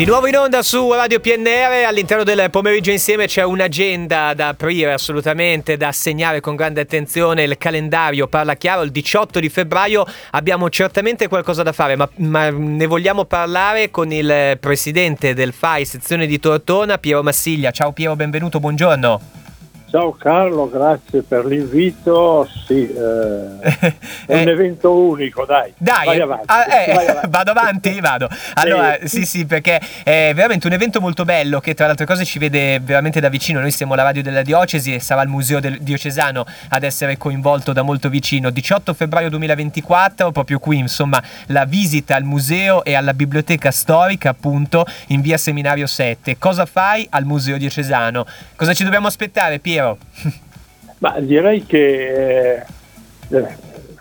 Di nuovo in onda su Radio PNR, all'interno del pomeriggio insieme c'è un'agenda da aprire assolutamente, da segnare con grande attenzione, il calendario parla chiaro, il 18 di febbraio abbiamo certamente qualcosa da fare, ma, ma ne vogliamo parlare con il presidente del FAI sezione di Tortona, Piero Massiglia. Ciao Piero, benvenuto, buongiorno. Ciao Carlo, grazie per l'invito. Sì, eh, è un eh, evento unico, dai. Dai, vai avanti, ah, eh, vai avanti. vado avanti? Vado. Allora, sì. sì, sì, perché è veramente un evento molto bello che tra le altre cose ci vede veramente da vicino. Noi siamo la radio della diocesi e sarà il museo diocesano ad essere coinvolto da molto vicino. 18 febbraio 2024, proprio qui, insomma, la visita al museo e alla biblioteca storica, appunto, in via Seminario 7. Cosa fai al museo diocesano? Cosa ci dobbiamo aspettare, Piero? Piero? Ma direi che eh,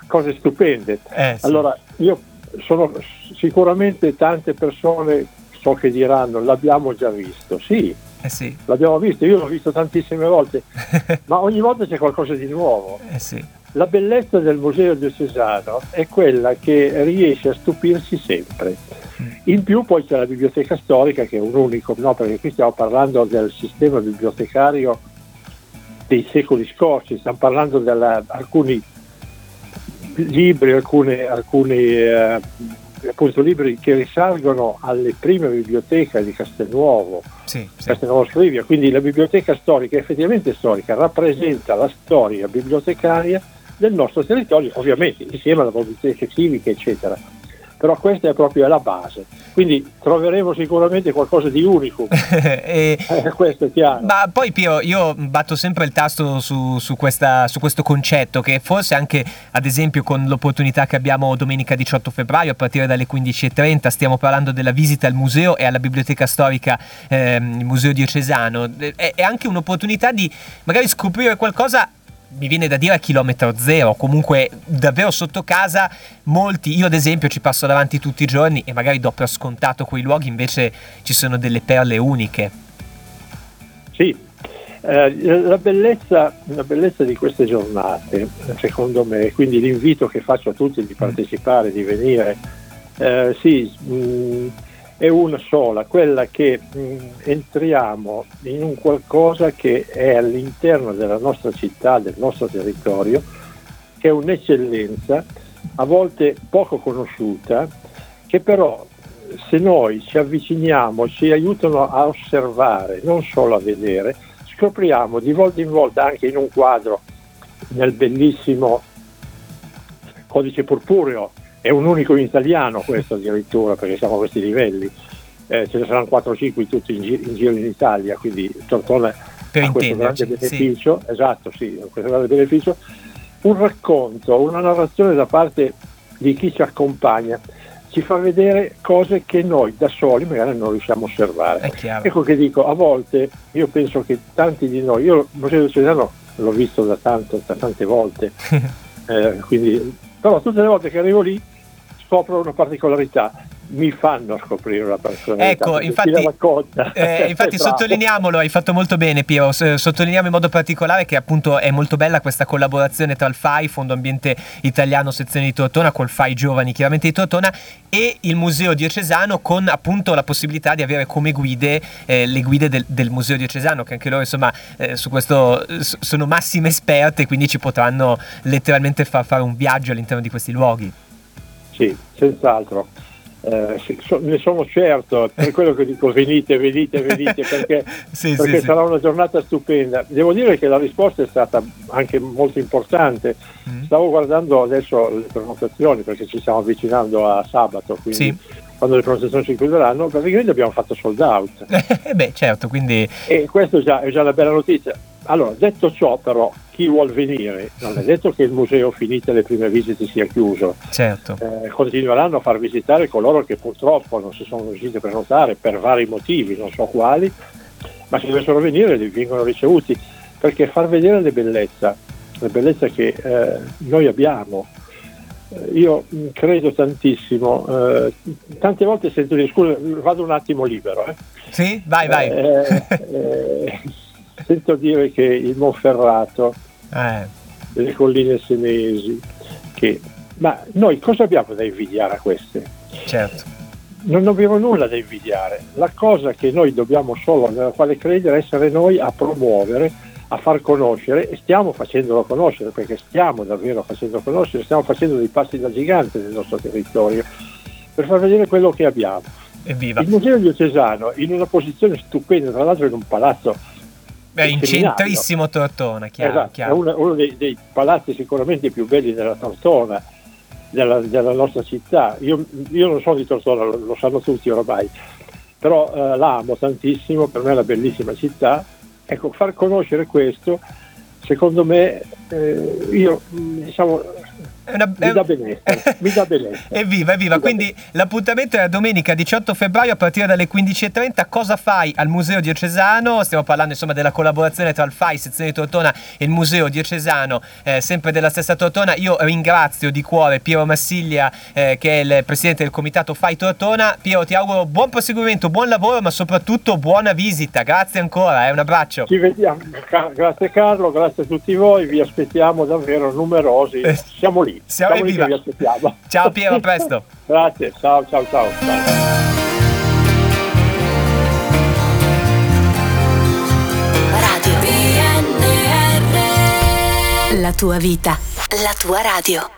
cose stupende. Eh, sì. Allora, io sono sicuramente tante persone so che diranno l'abbiamo già visto. Sì, eh sì. l'abbiamo visto, io l'ho visto tantissime volte, ma ogni volta c'è qualcosa di nuovo. Eh sì. La bellezza del Museo diocesano è quella che riesce a stupirsi sempre. Mm. In più poi c'è la biblioteca storica che è un unico, no? perché qui stiamo parlando del sistema bibliotecario dei secoli scorsi, stiamo parlando di alcuni libri, alcuni, alcuni eh, appunto, libri che risalgono alle prime biblioteche di Castelnuovo, sì, sì. Castelnuovo Scrivia, quindi la biblioteca storica, effettivamente storica, rappresenta la storia bibliotecaria del nostro territorio, ovviamente insieme alla biblioteca civica, eccetera però questa è proprio la base. Quindi troveremo sicuramente qualcosa di unico. e, eh, questo è chiaro. Ma poi Pio, io batto sempre il tasto su, su, questa, su, questo concetto che forse anche ad esempio con l'opportunità che abbiamo domenica 18 febbraio a partire dalle 15.30 stiamo parlando della visita al museo e alla biblioteca storica, ehm, il museo diocesano, è, è anche un'opportunità di magari scoprire qualcosa mi viene da dire a chilometro zero, comunque davvero sotto casa molti, io ad esempio ci passo davanti tutti i giorni e magari do per scontato quei luoghi, invece ci sono delle perle uniche. Sì, eh, la, bellezza, la, bellezza, di queste giornate, secondo me, quindi l'invito che faccio a tutti di partecipare, di venire, eh, sì, mh, mm, è una sola, quella che mh, entriamo in un qualcosa che è all'interno della nostra città, del nostro territorio, che è un'eccellenza a volte poco conosciuta, che però se noi ci avviciniamo, ci aiutano a osservare, non solo a vedere, scopriamo di volta in volta anche in un quadro, nel bellissimo codice purpureo, è un unico in italiano questo addirittura perché siamo a questi livelli. Eh, ce ne saranno 4-5 tutti in, gi- in, giro in Italia quindi Tortona per ha questo grande beneficio. Sì. esatto sì, questo grande beneficio. Un racconto, una narrazione da parte di chi ci accompagna. Ci fa vedere cose che noi da soli magari non riusciamo a osservare. Ecco che dico, a volte io penso che tanti di noi, io Museo del Cesano l'ho visto da, tanto, da tante volte, eh, quindi, però tutte le volte che arrivo lì scopro una particolarità mi fanno scoprire la persona. Ecco, infatti, eh, infatti sottolineiamolo, hai fatto molto bene Piero, sottolineiamo in modo particolare che appunto è molto bella questa collaborazione tra il FAI, Fondo Ambiente Italiano Sezione di Tortona, col FAI Giovani chiaramente di Tortona e il Museo Diocesano con appunto la possibilità di avere come guide eh, le guide del, del, Museo Diocesano che anche loro insomma eh, su questo sono massime esperte quindi ci potranno letteralmente far fare un viaggio all'interno di questi luoghi. Sì, senz'altro. Eh, so, ne sono certo, per quello che dico venite, venite, venite, perché, sì, perché sì, sarà sì. una giornata stupenda. Devo dire che la risposta è stata anche molto importante. Mm. Stavo guardando adesso le prenotazioni perché ci stiamo avvicinando a sabato, quindi quando le prenotazioni si chiuderanno, praticamente abbiamo fatto sold out. Eh beh, certo, quindi... E questa è già, è già una bella notizia. Allora, detto ciò però, chi vuol venire, non è detto che il museo finite le prime visite sia chiuso. Certo. Eh, continueranno a far visitare coloro che purtroppo non si sono riusciti a prenotare per vari motivi, non so quali, ma se dovessero venire vengono ricevuti, perché far vedere le bellezze, le bellezze che eh, noi abbiamo, eh, io credo tantissimo, eh, tante volte sento dire scusa, vado un attimo libero. Eh. Sì, vai, vai. Sento dire che il Monferrato, eh. le colline senesi, che... ma noi cosa abbiamo da invidiare a queste? Certo. non abbiamo nulla da invidiare. La cosa che noi dobbiamo solo, nella quale credere, è essere noi a promuovere, a far conoscere e stiamo facendolo conoscere, perché stiamo davvero facendo conoscere, stiamo facendo dei passi da gigante nel nostro territorio per far vedere quello che abbiamo. Evviva. Il Museo Diocesano in una posizione stupenda, tra l'altro in un palazzo Beh, in centrissimo Tortona, chiaro, esatto, chiaro. è uno, uno dei, dei, palazzi sicuramente più belli della Tortona, della, della nostra città. Io, io, non sono di Tortona, lo, lo sanno tutti ormai, però eh, la amo tantissimo, per me è una bellissima città. Ecco, far conoscere questo, secondo me, eh, io diciamo una, mi dà benessere, mi dà benessere. Evviva, evviva. Quindi l'appuntamento è la domenica 18 febbraio a partire dalle 15.30. Cosa fai al Museo Diocesano? Stiamo parlando insomma della collaborazione tra il FAI, sezione di Tortona e il Museo Diocesano, eh, sempre della stessa Tortona. Io ringrazio di cuore Piero Massiglia, eh, che è il presidente del comitato FAI Tortona. Piero, ti auguro buon proseguimento, buon lavoro, ma soprattutto buona visita. Grazie ancora, eh, un abbraccio. Ci vediamo. Grazie Carlo, grazie a tutti voi, vi aspettiamo davvero numerosi. Eh, Siamo lì. Siamo, Siamo lì, vi aspettiamo. Ciao Piero, a presto. Grazie, ciao ciao ciao. ciao. La tua vita, la tua radio.